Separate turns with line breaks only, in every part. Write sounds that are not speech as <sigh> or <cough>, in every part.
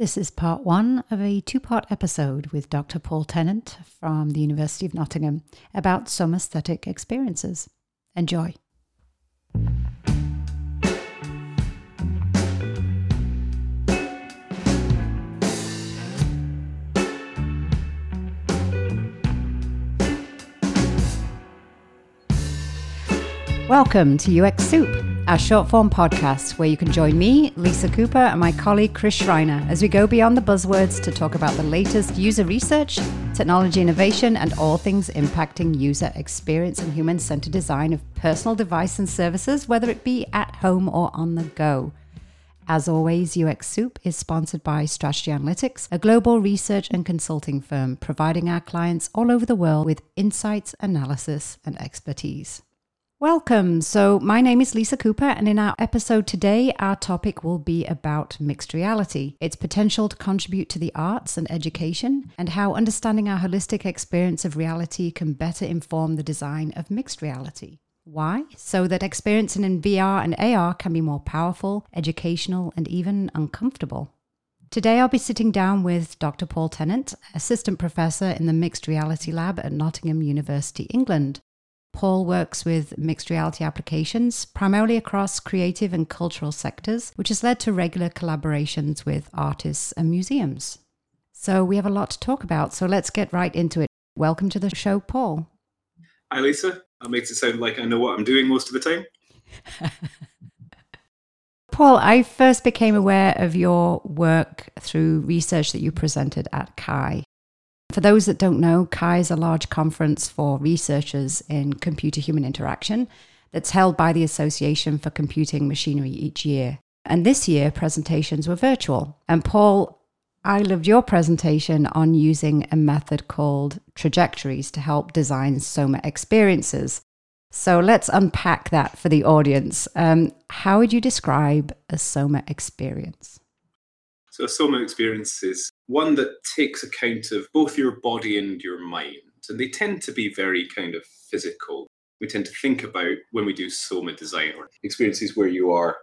This is part one of a two part episode with Dr. Paul Tennant from the University of Nottingham about somaesthetic experiences. Enjoy. Welcome to UX Soup our short form podcast where you can join me, Lisa Cooper, and my colleague Chris Schreiner as we go beyond the buzzwords to talk about the latest user research, technology innovation, and all things impacting user experience and human centered design of personal device and services, whether it be at home or on the go. As always, UX Soup is sponsored by Strategy Analytics, a global research and consulting firm providing our clients all over the world with insights, analysis, and expertise. Welcome. So, my name is Lisa Cooper, and in our episode today, our topic will be about mixed reality, its potential to contribute to the arts and education, and how understanding our holistic experience of reality can better inform the design of mixed reality. Why? So that experiencing in VR and AR can be more powerful, educational, and even uncomfortable. Today, I'll be sitting down with Dr. Paul Tennant, Assistant Professor in the Mixed Reality Lab at Nottingham University, England. Paul works with mixed reality applications, primarily across creative and cultural sectors, which has led to regular collaborations with artists and museums. So we have a lot to talk about, so let's get right into it. Welcome to the show, Paul.
Hi, Lisa. That makes it sound like I know what I'm doing most of the time. <laughs>
Paul, I first became aware of your work through research that you presented at CHI. For those that don't know, CHI is a large conference for researchers in computer human interaction that's held by the Association for Computing Machinery each year. And this year, presentations were virtual. And Paul, I loved your presentation on using a method called trajectories to help design Soma experiences. So let's unpack that for the audience. Um, how would you describe a Soma experience?
So, a Soma experience is one that takes account of both your body and your mind. And they tend to be very kind of physical. We tend to think about when we do Soma design or experiences where you are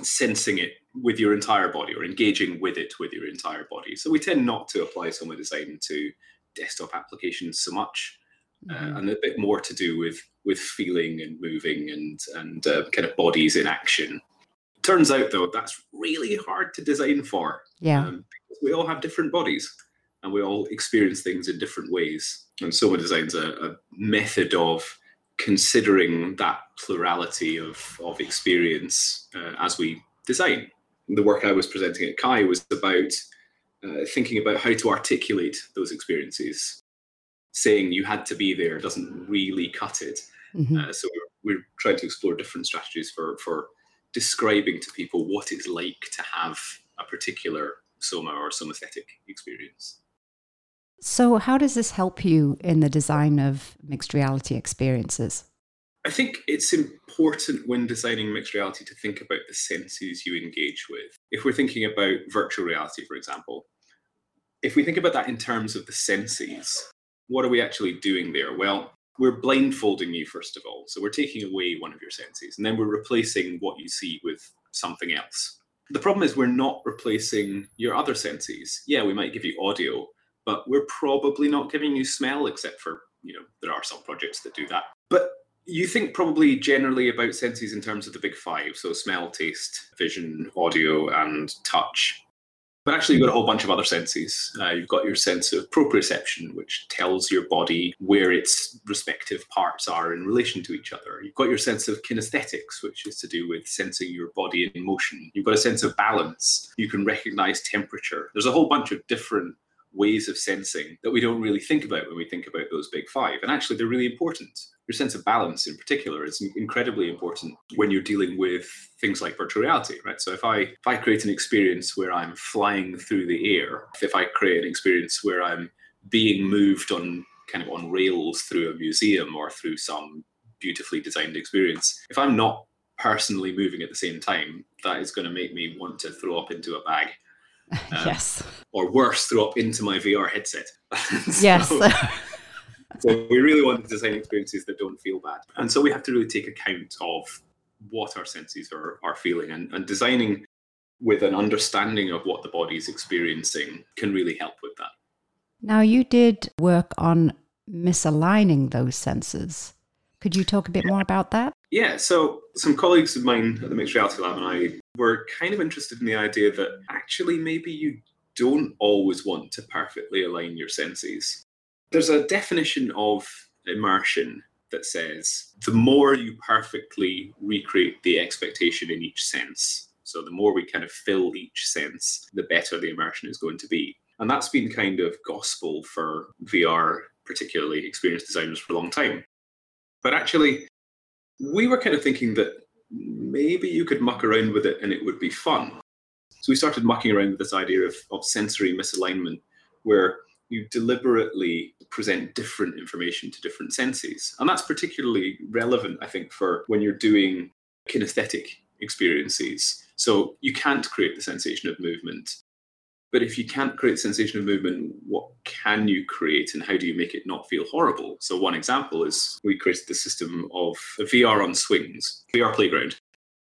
sensing it with your entire body or engaging with it with your entire body. So we tend not to apply Soma design to desktop applications so much. Uh, mm-hmm. Uh, and a bit more to do with with feeling and moving and and uh, kind of bodies in action. Turns out though that's really hard to design for.
Yeah. Um,
we all have different bodies and we all experience things in different ways. And Soma Design's a, a method of considering that plurality of, of experience uh, as we design. The work I was presenting at CHI was about uh, thinking about how to articulate those experiences. Saying you had to be there doesn't really cut it. Mm-hmm. Uh, so we're, we're, trying to explore different strategies for, for describing to people what it's like to have a particular soma or somaesthetic experience.
So, how does this help you in the design of mixed reality experiences?
I think it's important when designing mixed reality to think about the senses you engage with. If we're thinking about virtual reality, for example, if we think about that in terms of the senses, what are we actually doing there? Well, we're blindfolding you, first of all. So we're taking away one of your senses, and then we're replacing what you see with something else. The problem is we're not replacing your other senses. Yeah, we might give you audio, but we're probably not giving you smell, except for, you know, there are some projects that do that. But you think probably generally about senses in terms of the big five so smell, taste, vision, audio, and touch. But actually, you've got a whole bunch of other senses. Uh, you've got your sense of proprioception, which tells your body where its respective parts are in relation to each other. You've got your sense of kinesthetics, which is to do with sensing your body in motion. You've got a sense of balance. You can recognize temperature. There's a whole bunch of different ways of sensing that we don't really think about when we think about those big five. And actually, they're really important your sense of balance in particular is incredibly important when you're dealing with things like virtual reality right? So if i if i create an experience where i'm flying through the air if i create an experience where i'm being moved on kind of on rails through a museum or through some beautifully designed experience if i'm not personally moving at the same time that is going to make me want to throw up into a bag. <laughs>
Um, yes.
or worse throw up into my vr headset. <laughs>
Yes.
so <laughs> we really want to design experiences that don't feel bad. And so we have to really take account of what our senses are, are feeling and, and designing with an understanding of what the body is experiencing can really help with that.
Now, you did work on misaligning those senses. Could you talk a bit more about that?
Yeah, so some colleagues of mine at the Mixed Reality Lab and I were kind of interested in the idea that actually maybe you don't always want to perfectly align your senses. There's a definition of immersion that says the more you perfectly recreate the expectation in each sense, so the more we kind of fill each sense, the better the immersion is going to be. And that's been kind of gospel for VR, particularly experienced designers, for a long time. But actually, we were kind of thinking that maybe you could muck around with it and it would be fun. So we started mucking around with this idea of, of sensory misalignment, where you deliberately present different information to different senses. And that's particularly relevant, I think, for when you're doing kinesthetic experiences. So you can't create the sensation of movement. But if you can't create sensation of movement, what can you create and how do you make it not feel horrible? So one example is we created the system of VR on swings, VR playground.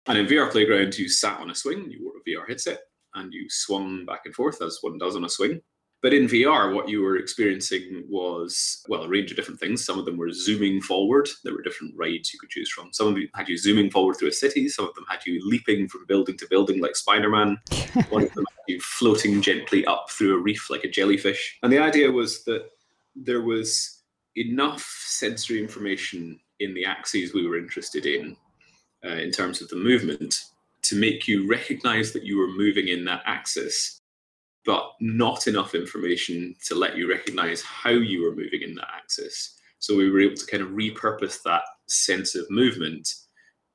And in VR playground, you sat on a swing, you wore a VR headset, and you swung back and forth as one does on a swing. But in VR, what you were experiencing was, well, a range of different things. Some of them were zooming forward. There were different rides you could choose from. Some of them had you zooming forward through a city. Some of them had you leaping from building to building like Spider Man. <laughs> One of them had you floating gently up through a reef like a jellyfish. And the idea was that there was enough sensory information in the axes we were interested in, uh, in terms of the movement, to make you recognize that you were moving in that axis but not enough information to let you recognize how you were moving in that axis. So we were able to kind of repurpose that sense of movement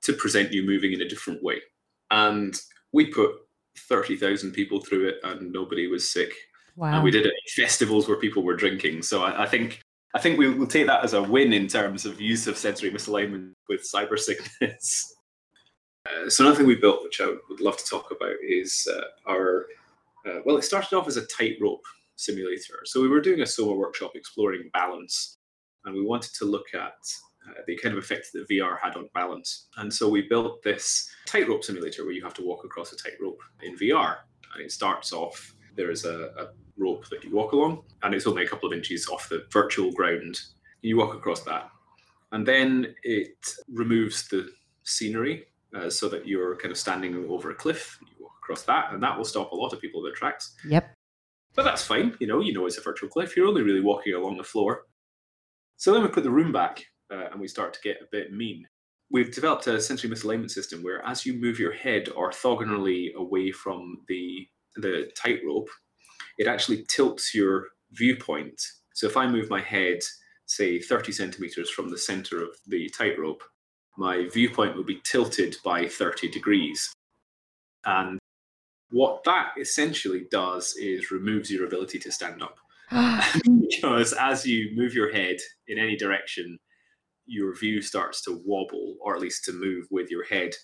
to present you moving in a different way. And we put 30,000 people through it and nobody was sick.
Wow.
And we did it at festivals where people were drinking. So I, I think I think we will take that as a win in terms of use of sensory misalignment with cyber sickness. <laughs> Uh, so another thing we built, which I would love to talk about, is uh, our uh, well, it started off as a tightrope simulator. So we were doing a SOMA workshop exploring balance, and we wanted to look at uh, the kind of effect that VR had on balance. And so we built this tightrope simulator where you have to walk across a tightrope in VR. And it starts off, there is a, a rope that you walk along, and it's only a couple of inches off the virtual ground. You walk across that. And then it removes the scenery uh, so that you're kind of standing over a cliff. You across that, and that will stop a lot of people in their tracks.
Yep.
But that's fine. You know, you know it's a virtual cliff. You're only really walking along the floor. So then we put the room back, uh, and we start to get a bit mean. We've developed a sensory misalignment system where, as you move your head orthogonally away from the the tightrope, it actually tilts your viewpoint. So if I move my head, say 30 centimeters from the center of the tightrope, my viewpoint will be tilted by 30 degrees. And what that essentially does is removes your ability to stand up. <gasps> <laughs> because as you move your head in any direction, your view starts to wobble, or at least to move with your head.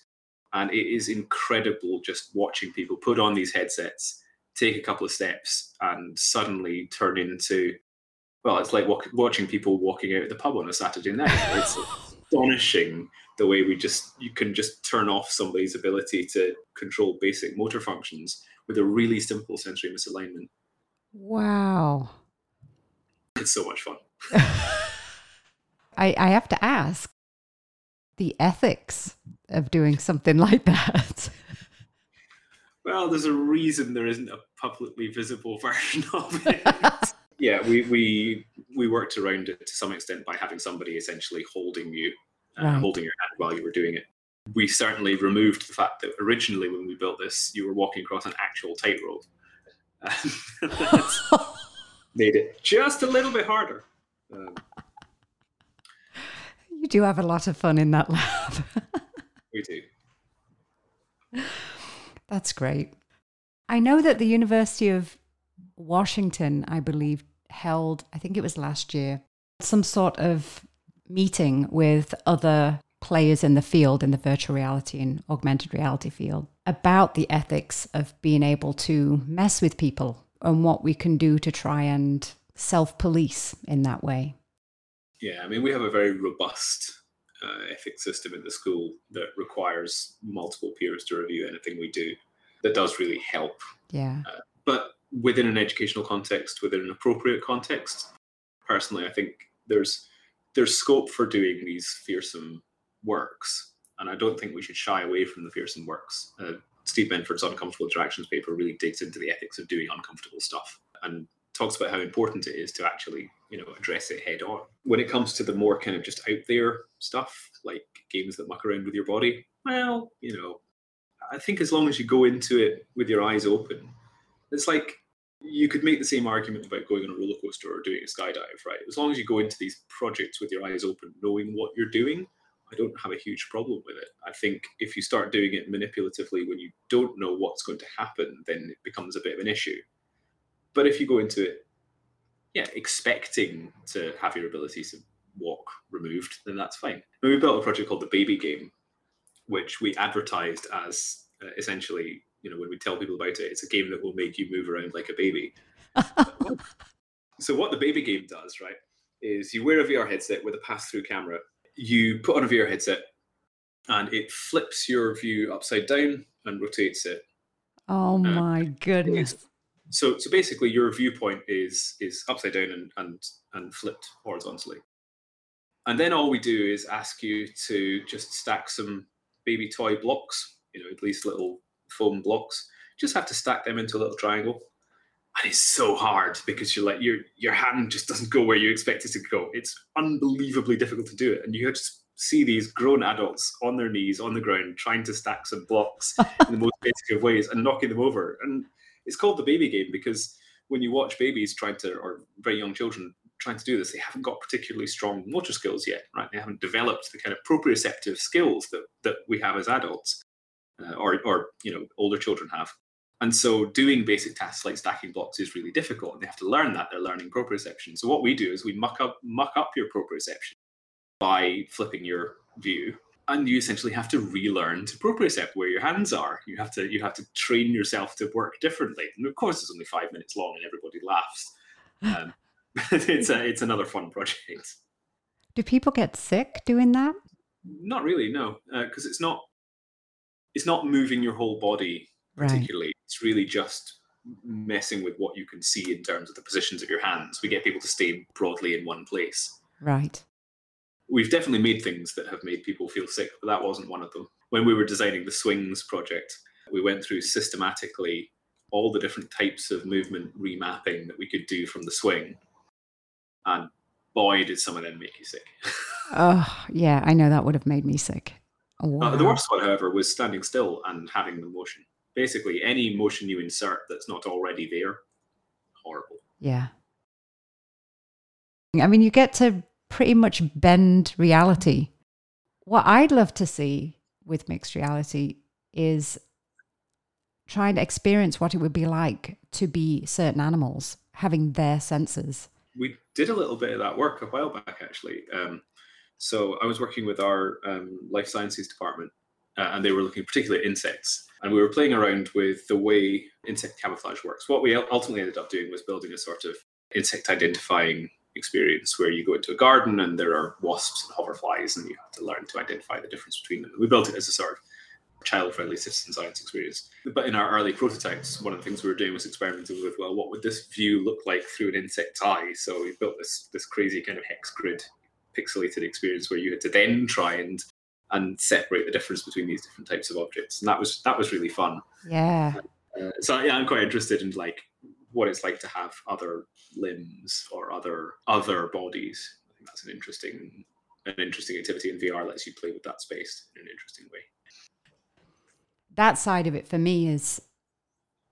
And it is incredible just watching people put on these headsets, take a couple of steps, and suddenly turn into well, it's like walk, watching people walking out of the pub on a Saturday night. It's <laughs> astonishing the way we just you can just turn off somebody's ability to control basic motor functions with a really simple sensory misalignment.
Wow.
It's so much fun. <laughs>
I, I have to ask the ethics of doing something <laughs> like that.
Well, there's a reason there isn't a publicly visible <laughs> version of it. yeah, we, we we worked around it to some extent by having somebody essentially holding you uh, right. holding your hand while you were doing it. We certainly removed the fact that originally, when we built this, you were walking across an actual tightrope. <laughs> <laughs> made it just a little bit harder. Um,
you do have a lot of fun in that lab. <laughs>
we do.
That's great. I know that the University of Washington, I believe, held, I think it was last year, some sort of meeting with other players in the field, in the virtual reality and augmented reality field, about the ethics of being able to mess with people and what we can do to try and self police in that way.
Yeah, I mean, we have a very robust uh, ethics system in the school that requires multiple peers to review anything we do. that does really help.
Yeah.
Uh, but within an educational context, within an appropriate context, personally, I think there's there's scope for doing these fearsome works, and I don't think we should shy away from the fearsome works. Uh, Steve Benford's Uncomfortable Interactions paper really digs into the ethics of doing uncomfortable stuff and talks about how important it is to actually, you know, address it head on. When it comes to the more kind of just out there stuff, like games that muck around with your body, well, you know, I think as long as you go into it with your eyes open, it's like you could make the same argument about going on a roller coaster or doing a skydive, right? As long as you go into these projects with your eyes open, knowing what you're doing, I don't have a huge problem with it. I think if you start doing it manipulatively when you don't know what's going to happen, then it becomes a bit of an issue. But if you go into it, yeah, expecting to have your ability to walk removed, then that's fine. And we built a project called the Baby Game, which we advertised as uh, essentially, you know, when we tell people about it, it's a game that will make you move around like a baby. <laughs> so what the Baby Game does, right, is you wear a VR headset with a pass-through camera you put on a VR headset and it flips your view upside down and rotates it.
Oh uh, my goodness.
So so basically your viewpoint is is upside down and and and flipped horizontally. And then all we do is ask you to just stack some baby toy blocks, you know, these little foam blocks. Just have to stack them into a little triangle. And it's so hard because you're like your your hand just doesn't go where you expect it to go. It's unbelievably difficult to do it, and you just see these grown adults on their knees on the ground trying to stack some blocks <laughs> in the most basic of ways and knocking them over. And it's called the baby game because when you watch babies trying to, or very young children trying to do this, they haven't got particularly strong motor skills yet, right? They haven't developed the kind of proprioceptive skills that that we have as adults, uh, or or you know older children have. And so doing basic tasks like stacking blocks is really difficult and they have to learn that. They're learning proprioception. So what we do is we muck up muck up your proprioception by flipping your view. And you essentially have to relearn to propriocept where your hands are. You have to you have to train yourself to work differently. And of course it's only five minutes long and everybody laughs. <sighs> Um, <laughs> it's a it's another fun project.
Do people get sick doing that?
Not really, no, because uh, it's not it's not moving your whole body particularly. Right. It's really just messing with what you can see in terms of the positions of your hands. We get people to stay broadly in one place.
Right.
We've definitely made things that have made people feel sick, but that wasn't one of them. When we were designing the Swings project, we went through systematically all the different types of movement remapping that we could do from the swing. And boy, did some of them make you sick. <laughs>
oh, yeah, I know that would have made me sick.
Wow. Uh, the worst one, however, was standing still and having the motion basically any motion you insert that's not already there, horrible.
Yeah. I mean, you get to pretty much bend reality. What I'd love to see with mixed reality is trying to experience what it would be like to be certain animals, having their senses.
We did a little bit of that work a while back, actually. Um, so I was working with our um, life sciences department, uh, and they were looking particularly at insects and we were playing around with the way insect camouflage works. What we ultimately ended up doing was building a sort of insect identifying experience where you go into a garden and there are wasps and hoverflies, and you have to learn to identify the difference between them. We built it as a sort of child-friendly citizen science experience. But in our early prototypes, one of the things we were doing was experimenting with, well, what would this view look like through an insect's eye? So we built this this crazy kind of hex grid pixelated experience where you had to then try and and separate the difference between these different types of objects. And that was that was really fun.
Yeah.
Uh, so yeah, I'm quite interested in like what it's like to have other limbs or other other bodies. I think that's an interesting an interesting activity in VR lets you play with that space in an interesting way.
That side of it for me is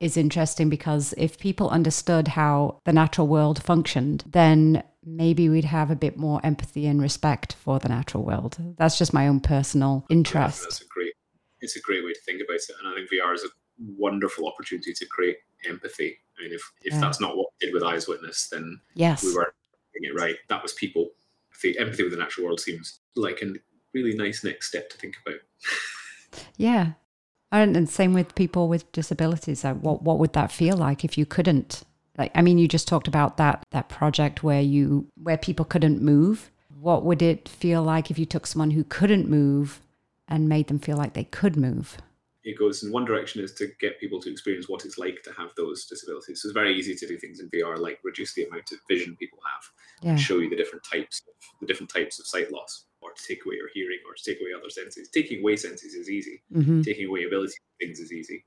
is interesting because if people understood how the natural world functioned, then maybe we'd have a bit more empathy and respect for the natural world. That's just my own personal interest.
Yeah, that's a great it's a great way to think about it. And I think VR is a wonderful opportunity to create empathy. I mean if, if yeah. that's not what we did with Eyes Witness, then
yes.
we weren't doing it right. That was people. The empathy with the natural world seems like a really nice next step to think about. <laughs>
yeah. And, and same with people with disabilities. Like what what would that feel like if you couldn't like i mean you just talked about that that project where you where people couldn't move what would it feel like if you took someone who couldn't move and made them feel like they could move
it goes in one direction is to get people to experience what it's like to have those disabilities. So it's very easy to do things in VR, like reduce the amount of vision people have,
Yeah.
and show you the different types, of, the different types of sight loss, or to take away your hearing, or to take away other senses. Taking away senses is easy.
hmm
Taking away ability things is easy.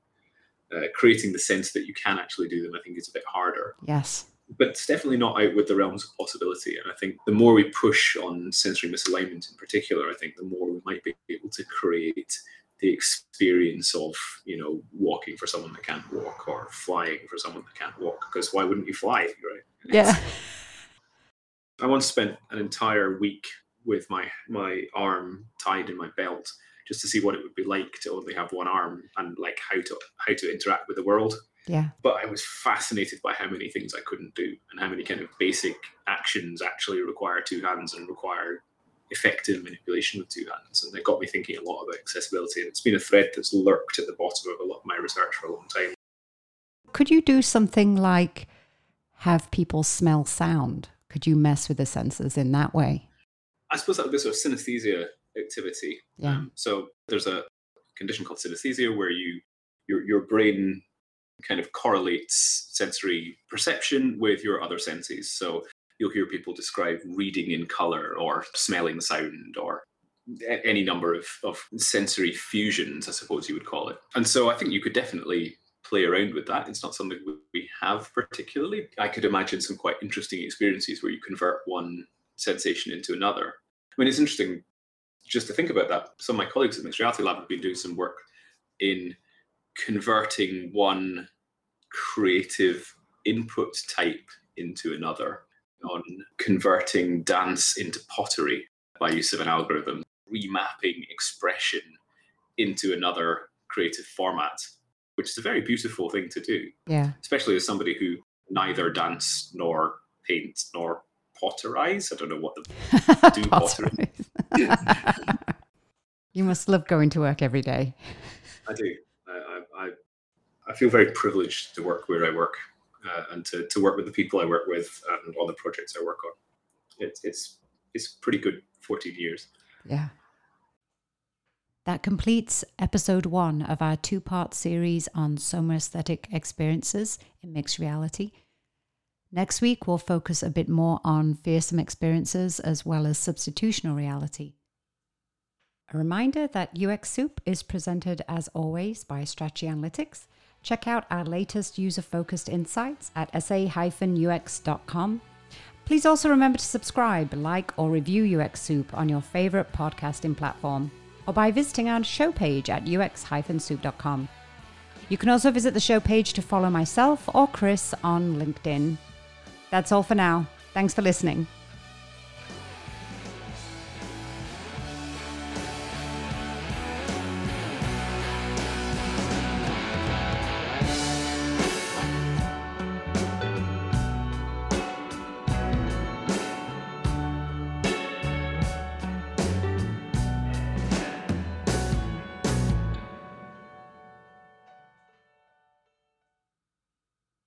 Uh, creating the sense that you can actually do them, I think, is a bit harder
Yes.
but it's definitely not out with the realms of possibility. And I think the more we push on sensory misalignment in particular, I think the more we might be able to create the experience of, you know, walking for someone that can't walk or flying for someone that can't walk. Because why wouldn't you fly, right?
Yeah.
I once spent an entire week with my my arm tied in my belt just to see what it would be like to only have one arm and like how to how to interact with the world
Yeah.
but I was fascinated by how many things I couldn't do and how many kind of basic actions actually require two hands and require effective manipulation with two hands. And it got me thinking a lot about accessibility. And it's been a thread that's lurked at the bottom of a lot of my research for a long time.
Could you do something like have people smell sound? Could you mess with the senses in that way?
I suppose that would be sort of synesthesia activity.
Yeah.
Um, so there's a condition called synesthesia where you your your brain kind of correlates sensory perception with your other senses. So you'll hear people describe reading in color or smelling sound or a- any number of, of sensory fusions, I suppose you would call it. And so I think you could definitely play around with that. It's not something we- we have particularly. I could imagine some quite interesting experiences where you convert one sensation into another. I mean, it's interesting just to think about that. Some of my colleagues at Mixed Reality Lab have been doing some work in converting one creative input type into another, on converting dance into pottery by use of an algorithm, remapping expression into another creative format, which is a very beautiful thing to do,
Yeah.
especially as somebody who neither dance nor paint nor potterize. I don't know what the <laughs> Do pottery.
you must love going to work every day.
I do. I, I, I- feel very privileged to work where I work uh, and to, to work with the people I work with and all the projects I work on. It's it's it's pretty good 14 years.
Yeah. That completes episode one of our two part series on somaesthetic experiences in mixed reality. Next week, we'll focus a bit more on fearsome experiences as well as substitutional reality. A reminder that UX Soup is presented as always by Strategy Analytics. Check out our latest user focused insights at sa-ux.com. Please also remember to subscribe, like, or review UX Soup on your favorite podcasting platform or by visiting our show page at ux-soup.com. You can also visit the show page to follow myself or Chris on LinkedIn. That's all for now. Thanks for listening.